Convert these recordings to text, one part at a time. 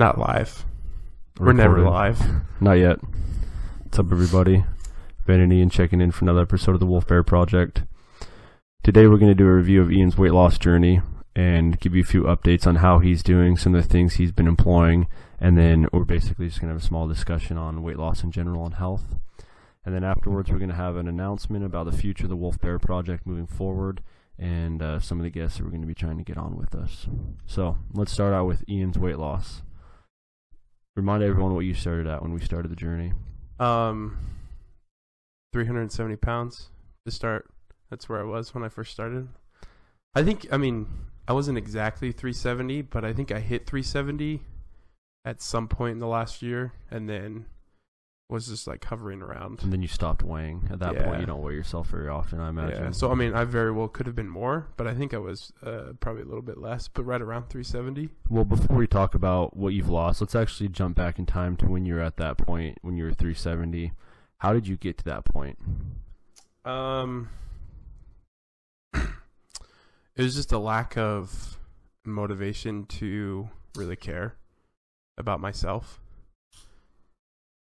Not live. We're never live. Not yet. What's up, everybody? Vanity and checking in for another episode of the Wolf Bear Project. Today, we're going to do a review of Ian's weight loss journey and give you a few updates on how he's doing, some of the things he's been employing, and then we're basically just going to have a small discussion on weight loss in general and health. And then afterwards, we're going to have an announcement about the future of the Wolf Bear Project moving forward and uh, some of the guests that we're going to be trying to get on with us. So, let's start out with Ian's weight loss. Remind everyone what you started at when we started the journey. Um, 370 pounds to start. That's where I was when I first started. I think, I mean, I wasn't exactly 370, but I think I hit 370 at some point in the last year and then was just like hovering around. And then you stopped weighing. At that point, you don't weigh yourself very often, I imagine. Yeah. So, I mean, I very well could have been more, but I think I was uh, probably a little bit less, but right around 370. well, before we talk about what you've lost, let's actually jump back in time to when you were at that point, when you were 370. How did you get to that point? Um, it was just a lack of motivation to really care about myself.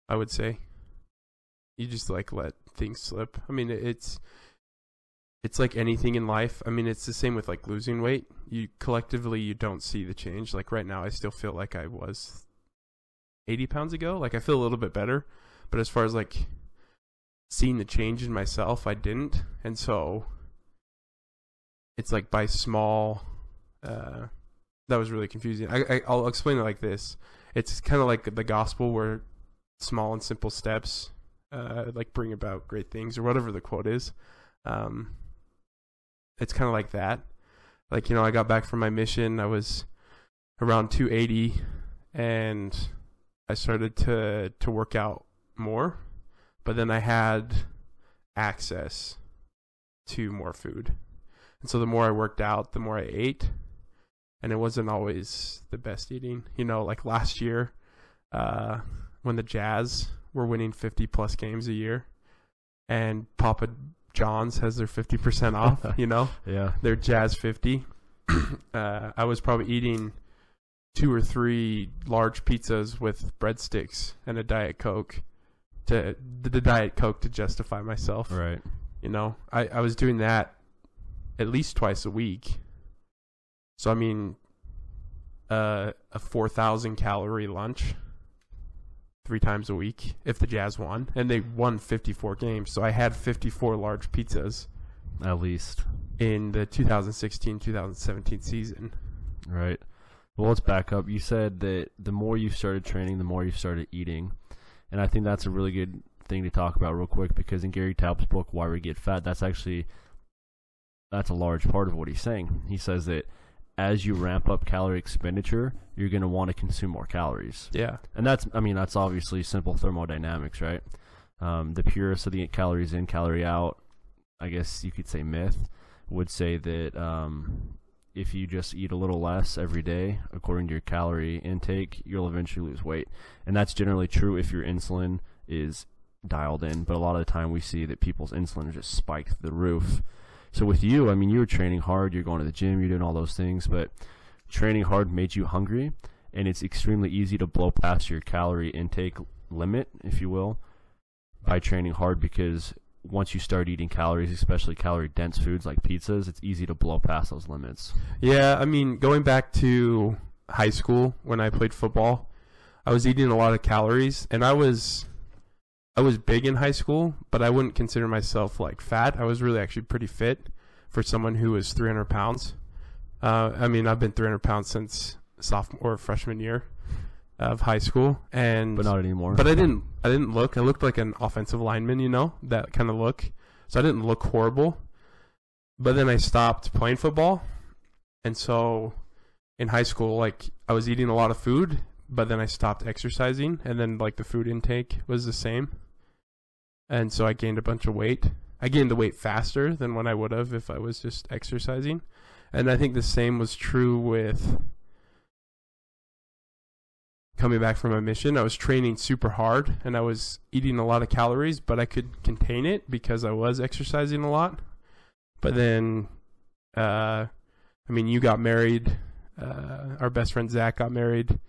I would say you just like let things slip. I mean, it's it's like anything in life. I mean, it's the same with like losing weight. You collectively you don't see the change. Like right now, I still feel like I was 80 pounds ago. Like I feel a little bit better, but as far as like seeing the change in myself, I didn't, and so it's like by small. Uh, that was really confusing. I, I I'll explain it like this. It's kind of like the gospel, where small and simple steps, uh, like bring about great things, or whatever the quote is. Um, it's kind of like that. Like you know, I got back from my mission. I was around 280, and I started to to work out more but then I had access to more food. And so the more I worked out, the more I ate. And it wasn't always the best eating. You know, like last year, uh, when the Jazz were winning 50 plus games a year and Papa John's has their 50% off, you know, Yeah. their Jazz 50. uh, I was probably eating two or three large pizzas with breadsticks and a Diet Coke to the, Diet Coke to justify myself. Right. You know, I, I was doing that at least twice a week. So I mean, uh, a four thousand calorie lunch three times a week if the Jazz won, and they won fifty four games. So I had fifty four large pizzas At least. in the 2016-2017 season. Right. Well, let's back up. You said that the more you started training, the more you started eating. And I think that's a really good thing to talk about real quick because in Gary Taubes' book, Why We Get Fat, that's actually that's a large part of what he's saying. He says that as you ramp up calorie expenditure, you're going to want to consume more calories. Yeah. And that's, I mean, that's obviously simple thermodynamics, right? Um, the purest of the calories in, calorie out, I guess you could say myth, would say that um, if you just eat a little less every day, according to your calorie intake, you'll eventually lose weight. And that's generally true if your insulin is dialed in. But a lot of the time we see that people's insulin just spiked the roof. So with you, I mean, you were training hard, you're going to the gym, you're doing all those things, but training hard made you hungry, and it's extremely easy to blow past your calorie intake limit, if you will, by training hard because once you start eating calories, especially calorie dense foods like pizzas, it's easy to blow past those limits. Yeah, I mean, going back to high school when I played football, I was eating a lot of calories, and I was, I was big in high school, but I wouldn't consider myself like fat. I was really actually pretty fit for someone who was 300 pounds. Uh, I mean, I've been 300 pounds since sophomore or freshman year of high school, and But not anymore. but I didn't. I didn't look. I looked like an offensive lineman, you know, that kind of look. So I didn't look horrible. But then I stopped playing football, and so in high school, like I was eating a lot of food, but then I stopped exercising, and then like the food intake was the same, and so I gained a bunch of weight. I gained the weight faster than when I would have if I was just exercising, and I think the same was true with coming back from a mission. I was training super hard and I was eating a lot of calories, but I could contain it because I was exercising a lot. But then, uh, I mean, you got married uh, our best friend Zach got married,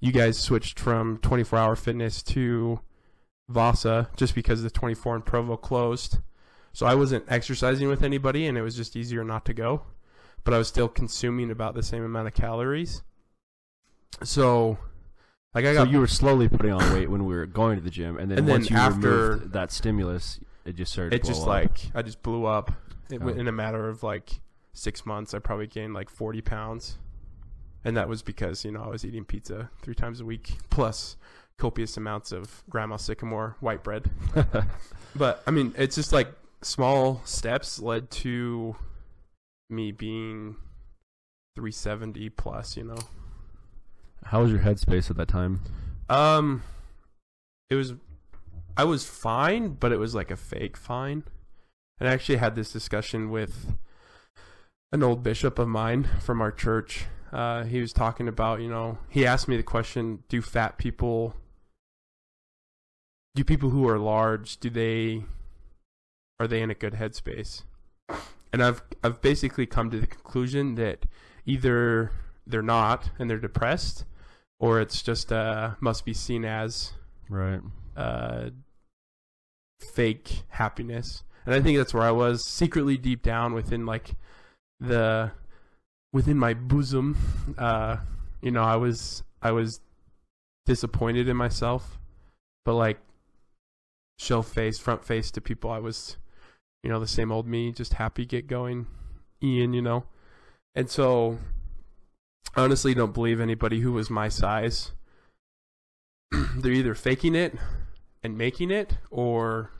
you guys switched from 24 hour fitness to Vasa just because the 24 in Provo closed. So I wasn't exercising with anybody and it was just easier not to go. But I was still consuming about the same amount of calories. So like I got So you were slowly putting on weight when we were going to the gym, and then And then once you after- removed that stimulus, it just started. it to just up. like I just blew up it, Oh. in a matter of like six months. I probably gained like forty pounds, and that was because you know I was eating pizza three times a week plus copious amounts of Grandma Sycamore white bread. But I mean, it's just like small steps led to me being three seventy plus. You know, How was your headspace at that time? um, it was I was fine, but it was like a fake fine. And I actually had this discussion with an old bishop of mine from our church. Uh, he was talking about, you know, he asked me the question: Do fat people, do people who are large, do they, are they in a good headspace? And I've I've basically come to the conclusion that either they're not and they're depressed, or it's just uh, must be seen as Right. uh, fake happiness. And I think that's where I was secretly deep down within like the within my bosom. Uh, you know, I was I was disappointed in myself, but like show face, front face to people, I was, you know, the same old me, just happy, get going, Ian, you know. And so, honestly don't believe anybody who was my size. they're either faking it and making it, or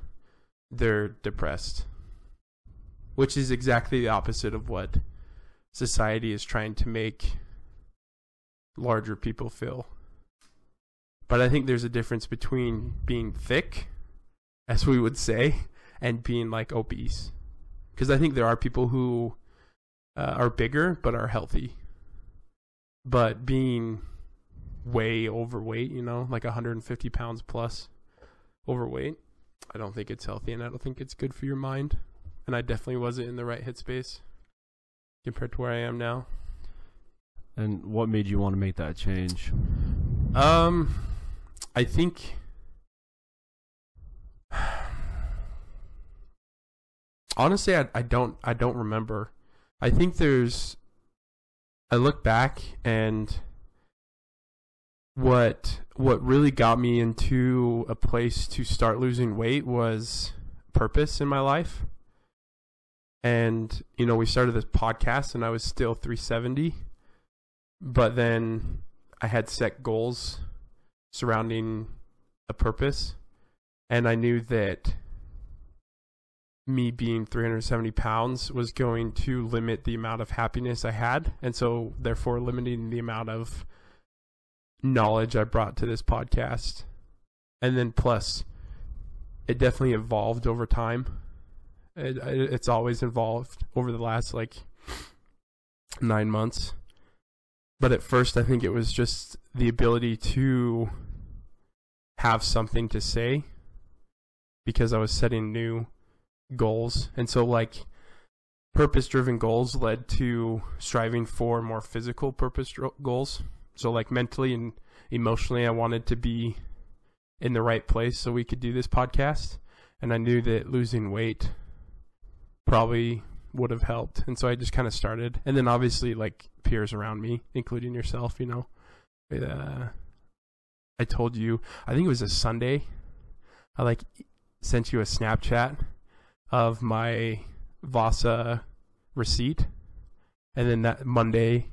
they're depressed. Which is exactly the opposite of what society is trying to make larger people feel. But I think there's a difference between being thick, as we would say, and being like obese. Because I think there are people who uh, are bigger but are healthy. But being way overweight, you know, like 150 pounds plus overweight, I don't think it's healthy and I don't think it's good for your mind. And I definitely wasn't in the right headspace compared to where I am now. And what made you want to make that change? Um, I think. Honestly, I, I don't I don't remember. I think there's. I look back and what what really got me into a place to start losing weight was purpose in my life. And you know, we started this podcast and I was still 370. But then I had set goals surrounding a purpose and I knew that me being 370 pounds was going to limit the amount of happiness I had, and so therefore limiting the amount of knowledge I brought to this podcast. And then plus, it definitely evolved over time. It, it, it's always evolved over the last like nine months. But at first, I think it was just the ability to have something to say because I was setting new goals. And so, like, purpose driven goals led to striving for more physical purpose goals. So, like, mentally and emotionally, I wanted to be in the right place so we could do this podcast. And I knew that losing weight probably would have helped. And so I just kind of started. And then, obviously, like, peers around me, including yourself, you know. Uh, I told you, I think it was a Sunday. I like sent you a Snapchat of my Vasa receipt. And then that Monday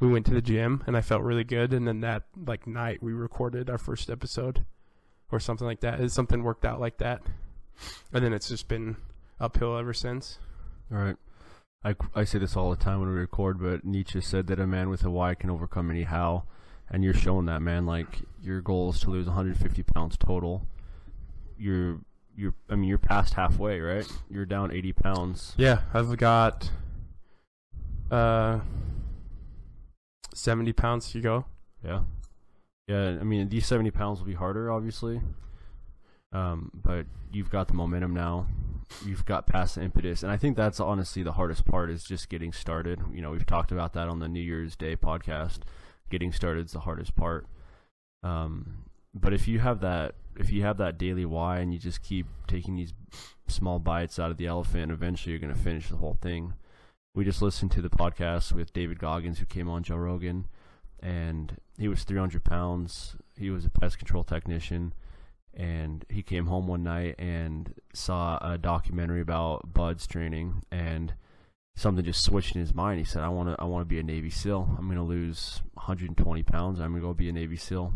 we went to the gym and I felt really good and then that like night we recorded our first episode or something like that. It's something worked out like that. And then it's just been uphill ever since. All right. I, I say this all the time when we record, but Nietzsche said that a man with a why can overcome any how. And you're showing that, man. Like, your goal is to lose 150 pounds total. You're, you're, I mean, you're past halfway, right? You're down 80 pounds. Yeah, I've got uh 70 pounds to go. Yeah. Yeah, I mean, these 70 pounds will be harder, obviously. Um, but you've got the momentum now. you've got past the impetus, and I think that's honestly the hardest part is just getting started. You know, we've talked about that on the New Year's Day podcast. Getting started is the hardest part. Um, but if you have that, if you have that daily why, and you just keep taking these small bites out of the elephant, eventually you're going to finish the whole thing. We just listened to the podcast with David Goggins, who came on Joe Rogan, and he was 300 pounds. He was a pest control technician and he came home one night and saw a documentary about BUD/S training and something just switched in his mind he said i want to i want to be a navy seal i'm going to lose 120 pounds i'm going to go be a navy seal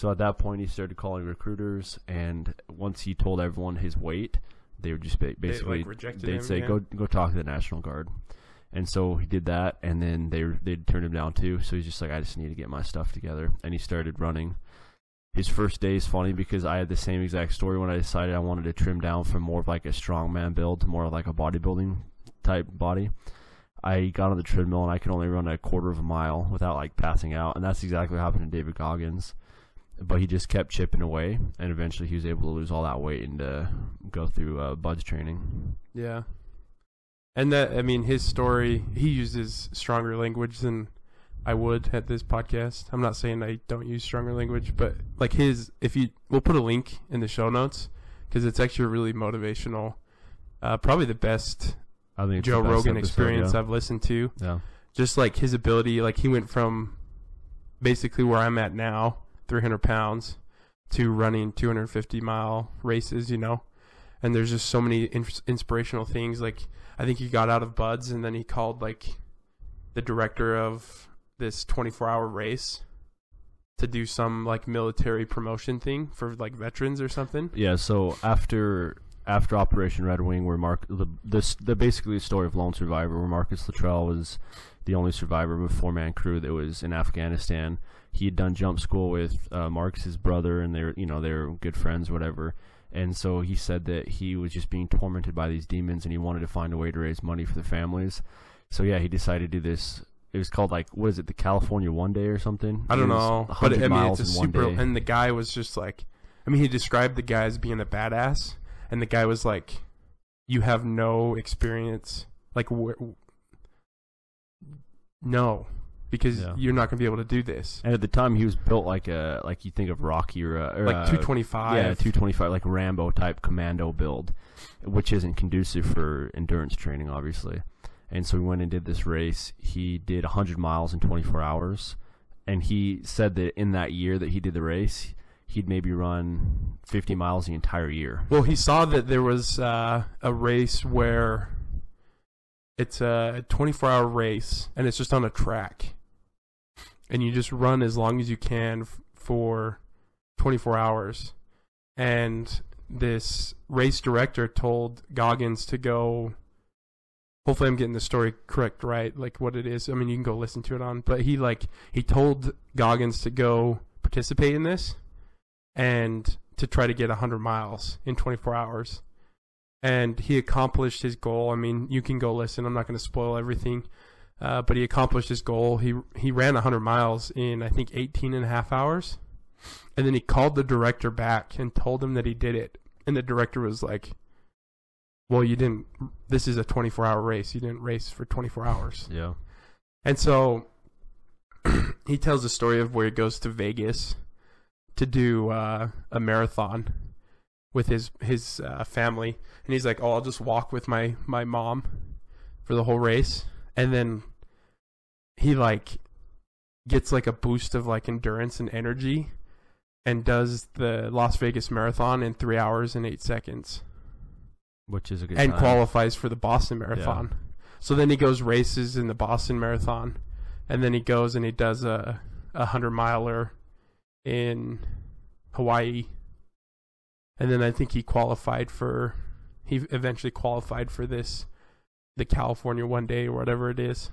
so at that point he started calling recruiters and once he told everyone his weight they would just ba- basically like, rejected they'd him, say yeah. go go talk to the national guard and so he did that and then they they'd turn him down too so he's just like i just need to get my stuff together and he started running his first day is funny because I had the same exact story when I decided I wanted to trim down from more of like a strongman build to more of like a bodybuilding type body. I got on the treadmill and I could only run a quarter of a mile without like passing out, and that's exactly what happened to David Goggins. But he just kept chipping away, and eventually he was able to lose all that weight and to go through uh, BUD/S training. Yeah. And that I mean his story he uses stronger language than I would at this podcast. I'm not saying I don't use stronger language, but like his if you we'll put a link in the show notes cuz it's actually really motivational. Uh, probably the best I think Joe Rogan episode, experience yeah. I've listened to. yeah. Just like his ability like he went from basically where I'm at now, 300 pounds to running 250 mile races, you know. And there's just so many ins- inspirational things like I think he got out of BUD/S and then he called like the director of this 24 hour race to do some like military promotion thing for like veterans or something. Yeah, so after after Operation Red Wing, where Mark the this the basically the story of lone survivor, where Marcus Luttrell was the only survivor of a four man crew that was in Afghanistan. He had done jump school with uh, Marcus's brother, and they're you know they're good friends, whatever. And so he said that he was just being tormented by these demons, and he wanted to find a way to raise money for the families. So yeah, he decided to do this. It was called like what is it, the California One Day or something? I don't know, but 100 I mean it's a super day. and the guy was just like I mean he described the guy as being a badass and the guy was like you have no experience like wh- no because Yeah. you're not going to be able to do this. And at the time, he was built like a like you think of Rocky or, a, or Like uh, a- 225. Yeah, two twenty five, like Rambo type commando build, which isn't conducive for endurance training, obviously. And so we went and did this race. He did hundred miles in twenty four hours, and he said that in that year that he did the race, he'd maybe run fifty miles the entire year. Well, he saw that there was uh, a race where it's a 24 hour race and it's just on a track. And you just run as long as you can for 24 hours. And this race director told Goggins to go. Hopefully, I'm getting the story correct, right? Like what it is. I mean, you can go listen to it on. But he like he told Goggins to go participate in this, and to try to get 100 miles in 24 hours. And he accomplished his goal. I mean, you can go listen. I'm not going to spoil everything. Uh, but he accomplished his goal. He he ran 100 miles in I think 18 and a half hours. And then he called the director back and told him that he did it. And the director was like, "Well, you didn't this is a 24-hour race. You didn't race for 24 hours." Yeah, And so he tells the story of where he goes to Vegas to do uh, a marathon with his his uh, family, and he's like, "Oh, I'll just walk with my my mom for the whole race," and then he like gets like a boost of like endurance and energy, and does the Las Vegas marathon in three hours and eight seconds which is a good and time. qualifies for the Boston Marathon. So then he goes races in the Boston Marathon, and then he goes and he does a a hundred miler in Hawaii, and then I think he qualified for he eventually qualified for this the California One Day or whatever it is,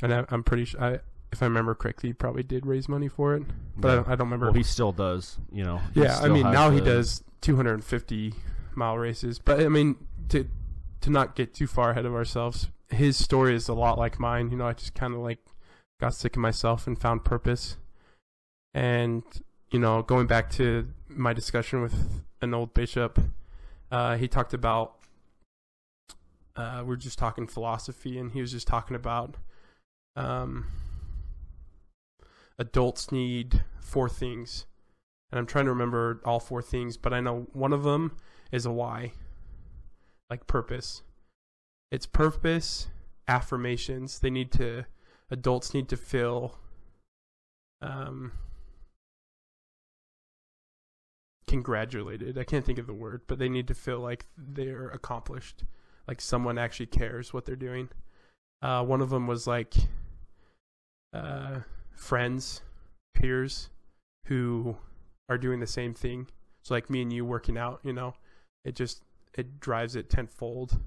and I, I'm pretty sure I. If I remember correctly, he probably did raise money for it, but I, don't, I don't remember. Well, he still does. You know. Yeah, I mean now he does 250 mile races, but I mean to to not get too far ahead of ourselves, his story is a lot like mine. You know, I just kind of like got sick of myself and found purpose, and you know, going back to my discussion with an old bishop, uh, he talked about uh, we're just talking philosophy, and he was just talking about um, adults need four things, and I'm trying to remember all four things, but I know one of them is a why, like purpose. It's purpose, affirmations. They need to, adults need to feel, um, congratulated. I can't think of the word, but they need to feel like they're accomplished, like someone actually cares what they're doing. Uh, one of them was like uh, friends, peers who are doing the same thing. So like me and you working out, you know, it just it drives it tenfold,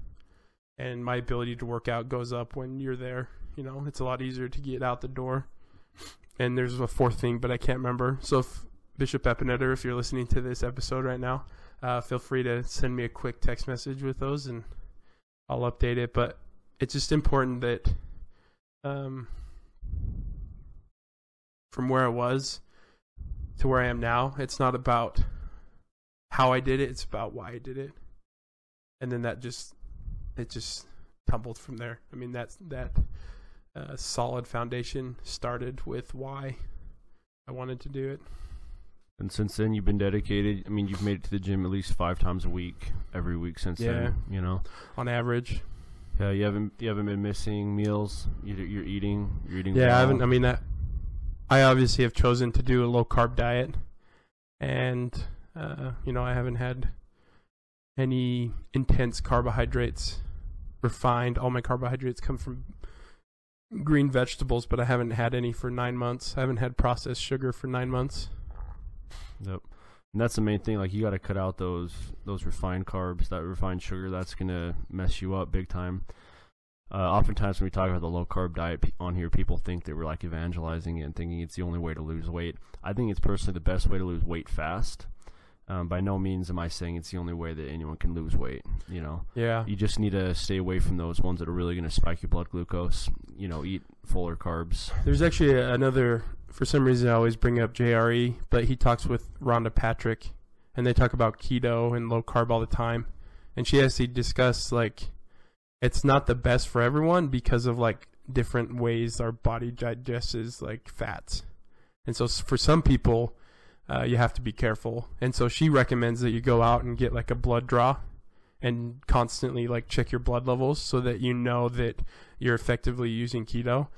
and my ability to work out goes up when you're there. You know, it's a lot easier to get out the door. And there's a fourth thing, but I can't remember. So if Bishop Epinetter, if you're listening to this episode right now, uh, feel free to send me a quick text message with those, and I'll update it. But it's just important that, um, from where I was to where I am now, it's not about how I did it; it's about why I did it. And then that just, it just tumbled from there. I mean, that's that uh, solid foundation started with why I wanted to do it. And since then, you've been dedicated. I mean, you've made it to the gym at least five times a week, every week since Yeah. then. You know, On average, yeah, you haven't you haven't been missing meals. You're, you're eating. You're eating. Yeah, I haven't. I mean, that I obviously have chosen to do a low carb diet, and uh, you know, I haven't had any intense carbohydrates. Refined. All my carbohydrates come from green vegetables, but I haven't had any for nine months. I haven't had processed sugar for nine months. Yep. And that's the main thing. Like you got to cut out those those refined carbs, that refined sugar. That's gonna mess you up big time. Uh, oftentimes when we talk about the low carb diet on here, people think that we're like evangelizing it and thinking it's the only way to lose weight. I think it's personally the best way to lose weight fast. Um, by no means am I saying it's the only way that anyone can lose weight. You know, Yeah, you just need to stay away from those ones that are really going to spike your blood glucose. You know, eat fuller carbs. There's actually another. For some reason, I always bring up JRE, but he talks with Rhonda Patrick, and they talk about keto and low carb all the time. And she has to discuss like it's not the best for everyone because of like different ways our body digests like fats. And so for some people, uh, you have to be careful. And so she recommends that you go out and get like a blood draw and constantly like check your blood levels so that you know that you're effectively using keto.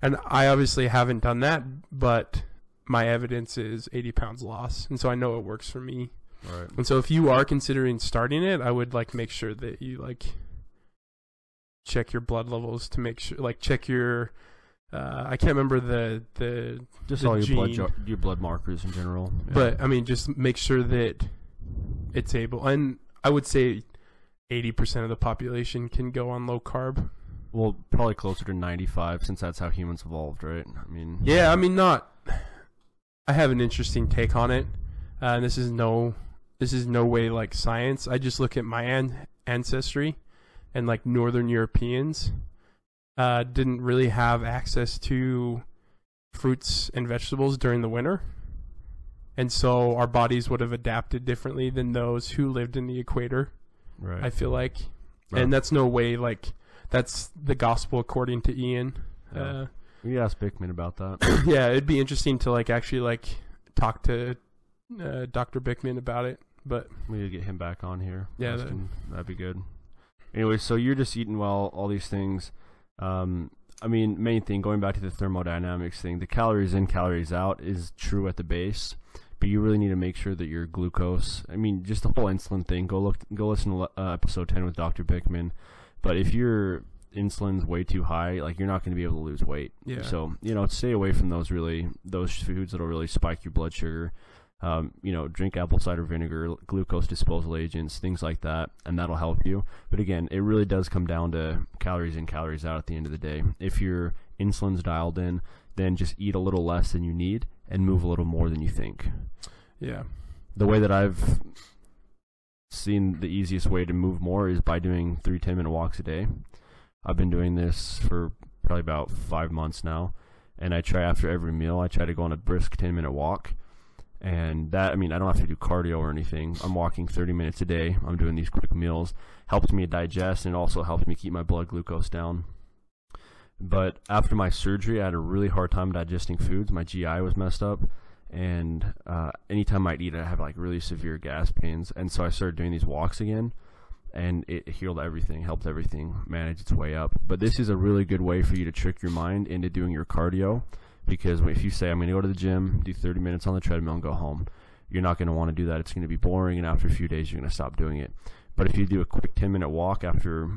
And I obviously haven't done that, but my evidence is 80 pounds loss. And so I know it works for me. Right. And so if you are considering starting it, I would like make sure that you like check your blood levels to make sure like check your uh, I can't remember the the Just The all your blood gene. jo- your blood markers in general. Yeah. but I mean just make sure that it's able and I would say 80% of the population can go on low carb. Well, probably closer to 95 since that's how humans evolved, right? I mean, Yeah, I mean, not. I have an interesting take on it, uh, and this is no, this is no way like science. I just look at my an- ancestry, and like Northern Europeans, uh, didn't really have access to fruits and vegetables during the winter, and so our bodies would have adapted differently than those who lived in the equator. right. I feel like, Right. and that's no way like that's the gospel according to Ian. Yeah. Uh, we asked Bikman about that. yeah, it'd be interesting to like actually like talk to uh, Dr. Bikman about it. But we need to get him back on here. Yeah, that- him. that'd be good. Anyway, so you're just eating well, all these things. Um, I mean, main thing going back to the thermodynamics thing, the calories in, calories out is true at the base, but you really need to make sure that your glucose. I mean, just the whole insulin thing. Go look, go listen to uh, episode ten with Dr. Bikman. But if your insulin's way too high, like you're not going to be able to lose weight. yeah, So you know, stay away from those really those foods that'll really spike your blood sugar. Um, you know, drink apple cider vinegar, glucose disposal agents, things like that, and that'll help you. But again, it really does come down to calories in, calories out at the end of the day. If your insulin's dialed in, then just eat a little less than you need and move a little more than you think. yeah, The way that I've seen the easiest way to move more is by doing three 10 minute walks a day. I've been doing this for probably about five months now, and I try after every meal. I try to go on a brisk ten minute walk, And that, I mean, I don't have to do cardio or anything. I'm walking 30 minutes a day. I'm doing these quick meals. Helps me digest and also helps me keep my blood glucose down. But after my surgery, I had a really hard time digesting foods. My GI was messed up. And uh, anytime I'd eat, I have like really severe gas pains. And so I started doing these walks again and it healed everything, helped everything manage its way up. But this is a really good way for you to trick your mind into doing your cardio because if you say I'm going to go to the gym, do 30 minutes on the treadmill and go home, you're not going to want to do that. It's going to be boring and after a few days you're going to stop doing it. But if you do a quick 10 minute walk after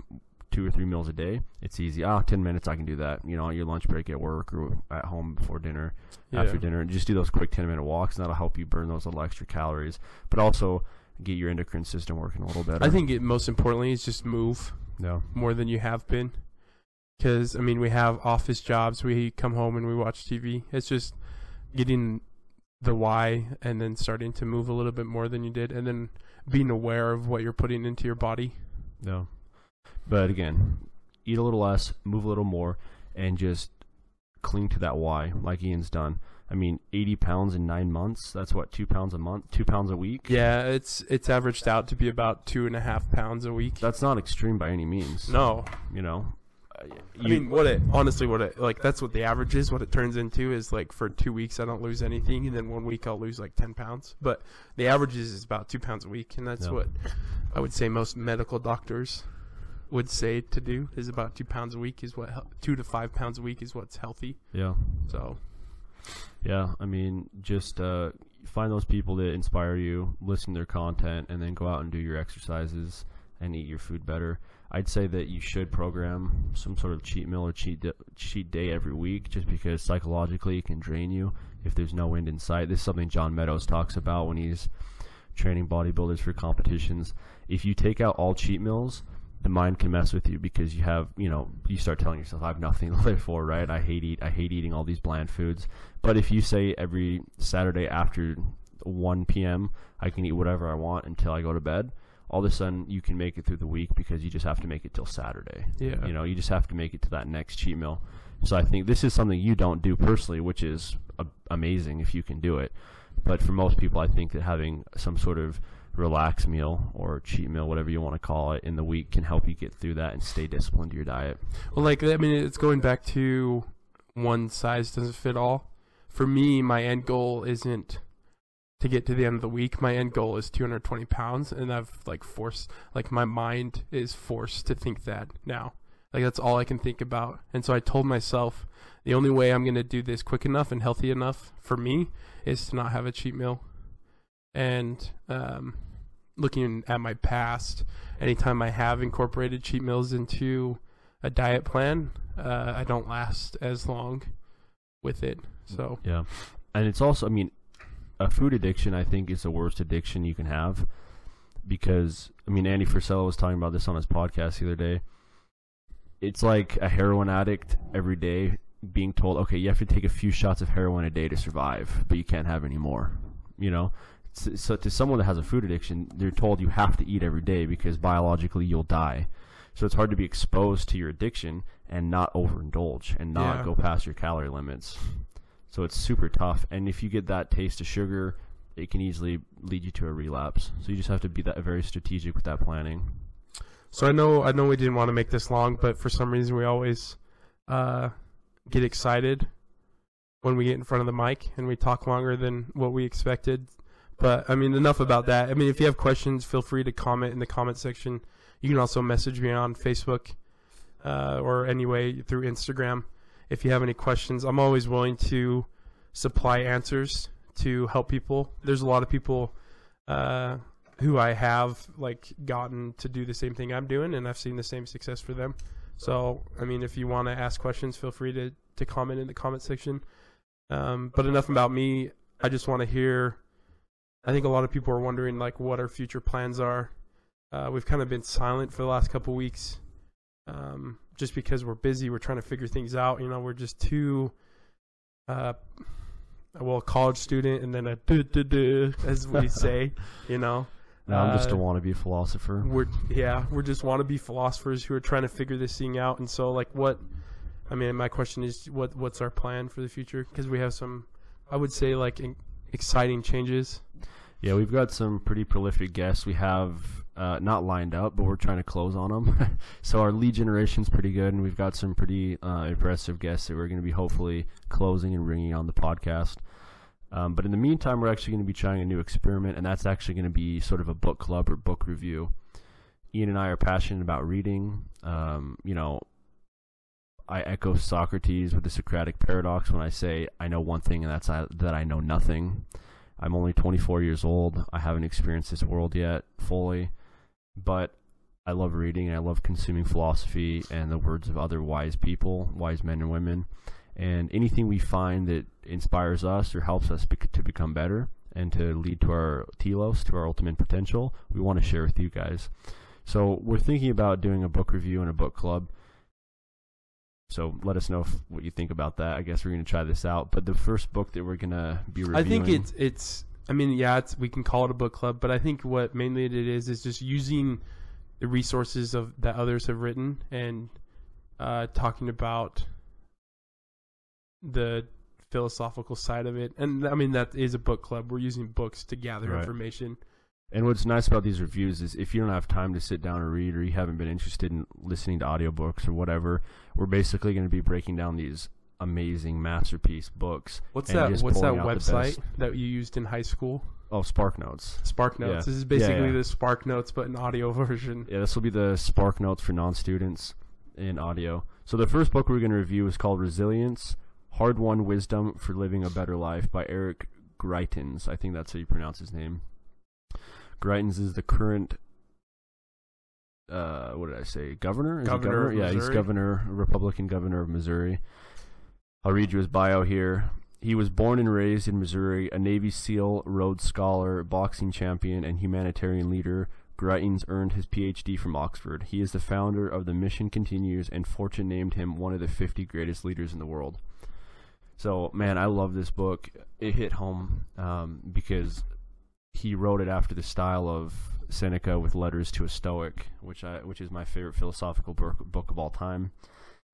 two or three meals a day, it's easy. Ah, 10 minutes I can do that. You know, on your lunch break at work or at home before dinner, Yeah. after dinner, just do those quick 10 minute walks and that'll help you burn those little extra calories. But also get your endocrine system working a little better. I think it most importantly is just move no. more than you have been. Because I mean, we have office jobs. We come home and we watch TV. It's just getting the why and then starting to move a little bit more than you did, and then being aware of what you're putting into your body. No. But again, eat a little less, move a little more, and just cling to that why, like Ian's done. I mean, 80 pounds in nine months. That's what, two pounds a month, two pounds a week. Yeah, it's it's averaged out to be about two and a half pounds a week. That's not extreme by any means. No, You know, Uh, I mean, what it honestly, what it like that's what the average is. What it turns into is like for two weeks I don't lose anything, and then one week I'll lose like ten pounds. But the average is, about two pounds a week, and that's what I would say most medical doctors would say to do is about two pounds a week is what two to five pounds a week is what's healthy. yeah. So Yeah, I mean, just uh, find those people that inspire you, listen to their content, and then go out and do your exercises and eat your food better. I'd say that you should program some sort of cheat meal or cheat di- cheat day every week, just because psychologically it can drain you if there's no end in sight. This is something John Meadows talks about when he's training bodybuilders for competitions. If you take out all cheat meals, the mind can mess with you because you have, you know, you start telling yourself, "I have nothing to live for," right? I hate eat, I hate eating all these bland foods. But if you say every Saturday after 1 p.m. I can eat whatever I want until I go to bed, all of a sudden you can make it through the week because you just have to make it till Saturday. Yeah. You know, you just have to make it to that next cheat meal. So I think this is something you don't do personally, which is amazing if you can do it. But for most people, I think that having some sort of relax meal or cheat meal, whatever you want to call it, in the week can help you get through that and stay disciplined to your diet. Well, like I mean, it's going back to one size doesn't fit all. For me, my end goal isn't to get to the end of the week. My end goal is 220 pounds, and I've like forced, like my mind is forced to think that now. Like that's all I can think about. And so I told myself the only way I'm gonna do this quick enough and healthy enough for me is to not have a cheat meal. And um, looking at my past, anytime I have incorporated cheat meals into a diet plan, uh, I don't last as long with it. So Yeah. And it's also, I mean, a food addiction, I think, is the worst addiction you can have because, I mean, Andy Frisella was talking about this on his podcast the other day. It's like a heroin addict every day being told, okay, you have to take a few shots of heroin a day to survive, but you can't have any more. You know? So, so to someone that has a food addiction, they're told you have to eat every day because biologically you'll die. So it's hard to be exposed to your addiction and not overindulge and not Yeah. go past your calorie limits. So it's super tough. And if you get that taste of sugar, it can easily lead you to a relapse. So you just have to be that very strategic with that planning. So I know I know we didn't want to make this long, but for some reason we always uh, get excited when we get in front of the mic and we talk longer than what we expected. But I mean, enough about that. I mean, if you have questions, feel free to comment in the comment section. You can also message me on Facebook uh, or anyway through Instagram if you have any questions. I'm always willing to supply answers to help people. There's a lot of people. Uh, who I have like gotten to do the same thing I'm doing, and I've seen the same success for them. So, I mean, if you want to ask questions, feel free to to comment in the comment section. Um, but enough about me. I just want to hear. I think a lot of people are wondering like what our future plans are. Uh, we've kind of been silent for the last couple weeks, um, just because we're busy. We're trying to figure things out. You know, we're just too. Uh, well, a college student, and then a duh, duh, duh, as we say, you know. Now I'm just a Uh, wannabe philosopher. we're yeah we're just wannabe philosophers who are trying to figure this thing out and so like what i mean my question is what what's our plan for the future because we have some i would say like in, exciting changes. Yeah, we've got some pretty prolific guests. We have uh, not lined up, but we're trying to close on them. so our lead generation's pretty good, and we've got some pretty uh, impressive guests that we're going to be hopefully closing and bringing on the podcast. Um, but in the meantime, we're actually going to be trying a new experiment, and that's actually going to be sort of a book club or book review. Ian and I are passionate about reading. Um, you know, I echo Socrates with the Socratic paradox when I say I know one thing, and that's that I know nothing. I'm only 24 years old. I haven't experienced this world yet fully, but I love reading and I love consuming philosophy and the words of other wise people, wise men and women. And anything we find that inspires us or helps us to become better and to lead to our telos, to our ultimate potential, we want to share with you guys. So we're thinking about doing a book review and a book club. So let us know if, what you think about that. I guess we're going to try this out. But the first book that we're going to be reviewing, I think it's it's. I mean, yeah, it's we can call it a book club, but I think what mainly it is is just using the resources of that others have written and uh, talking about the philosophical side of it. And I mean, that is a book club. We're using books to gather Right. information. And what's nice about these reviews is if you don't have time to sit down and read or you haven't been interested in listening to audiobooks or whatever, we're basically going to be breaking down these amazing masterpiece books. What's that? What's that pulling out the website that you used in high school? Oh, Spark Notes. Spark Notes. Yeah. This is Yeah, basically yeah. the Spark Notes, but an audio version. Yeah, this will be the Spark Notes for non-students in audio. So the first book we're going to review is called Resilience: Hard-Won Wisdom for Living a Better Life by Eric Greitens. I think that's how you pronounce his name. Greitens is the current uh, what did I say? Governor? Is Governor of Yeah, he's governor, Republican governor of Missouri. I'll read you his bio here. He was born and raised in Missouri, a Navy SEAL, Rhodes Scholar, boxing champion, and humanitarian leader. Greitens earned his PhD from Oxford. He is the founder of The Mission Continues, and Fortune named him one of the 50 greatest leaders in the world. So, man, I love this book. It hit home um, because he wrote it after the style of Seneca with Letters to a Stoic, which I which is my favorite philosophical book, of all time.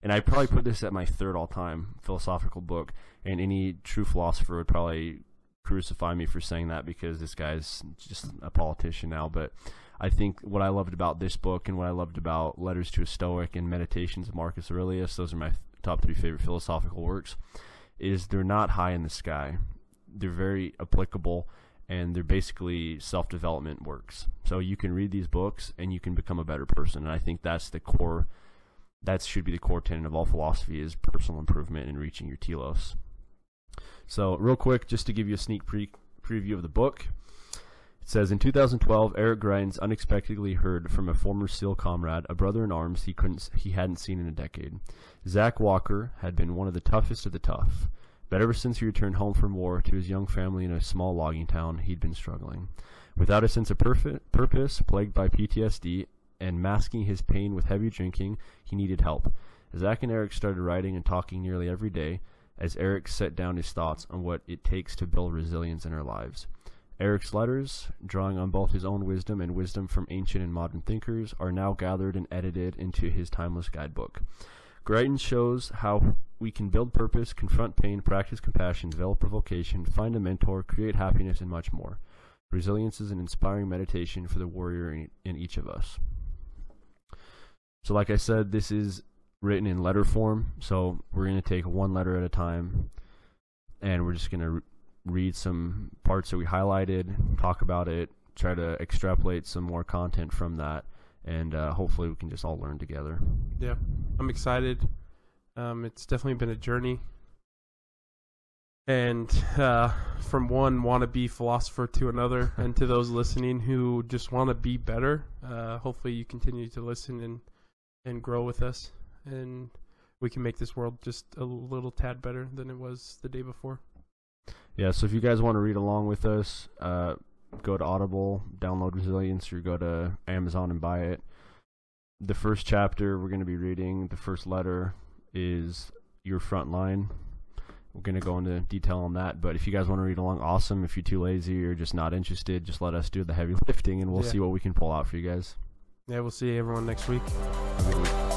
And I probably put this at my third all time philosophical book. And any true philosopher would probably crucify me for saying that because this guy's just a politician now. But I think what I loved about this book and what I loved about Letters to a Stoic and Meditations of Marcus Aurelius, those are my top three favorite philosophical works, is they're not high in the sky. They're very applicable and they're basically self development works. So you can read these books and you can become a better person. And I think that's the core that should be the core tenet of all philosophy is personal improvement and reaching your telos. So, real quick, just to give you a sneak pre- preview of the book, it says in 2012, Eric Greitens unexpectedly heard from a former SEAL comrade, a brother in arms he couldn't he hadn't seen in a decade. Zach Walker had been one of the toughest of the tough, but ever since he returned home from war to his young family in a small logging town, he'd been struggling. Without a sense of purpose, plagued by PTSD, and masking his pain with heavy drinking, he needed help. Zach and Eric started writing and talking nearly every day as Eric set down his thoughts on what it takes to build resilience in our lives. Eric's letters, drawing on both his own wisdom and wisdom from ancient and modern thinkers, are now gathered and edited into his timeless guidebook. Greitens shows how we can build purpose, confront pain, practice compassion, develop a vocation, find a mentor, create happiness, and much more. Resilience is an inspiring meditation for the warrior in, in each of us. So, like I said, this is written in letter form. So, we're going to take one letter at a time and we're just going to re- read some parts that we highlighted, talk about it, try to extrapolate some more content from that, and uh, hopefully we can just all learn together. Yeah, I'm excited. Um, it's definitely been a journey. And uh, from one wannabe philosopher to another, and to those listening who just want to be better, uh, hopefully you continue to listen and and grow with us, and we can make this world just a little tad better than it was the day before. Yeah, so if you guys want to read along with us, uh, go to Audible, download Resilience, or go to Amazon and buy it. The first chapter we're going to be reading, the first letter, is Your Front Line. We're going to go into detail on that, but if you guys want to read along, awesome. If you're too lazy or just not interested, just let us do the heavy lifting and we'll Yeah. see what we can pull out for you guys. Yeah, we'll see everyone next week. Have a good week.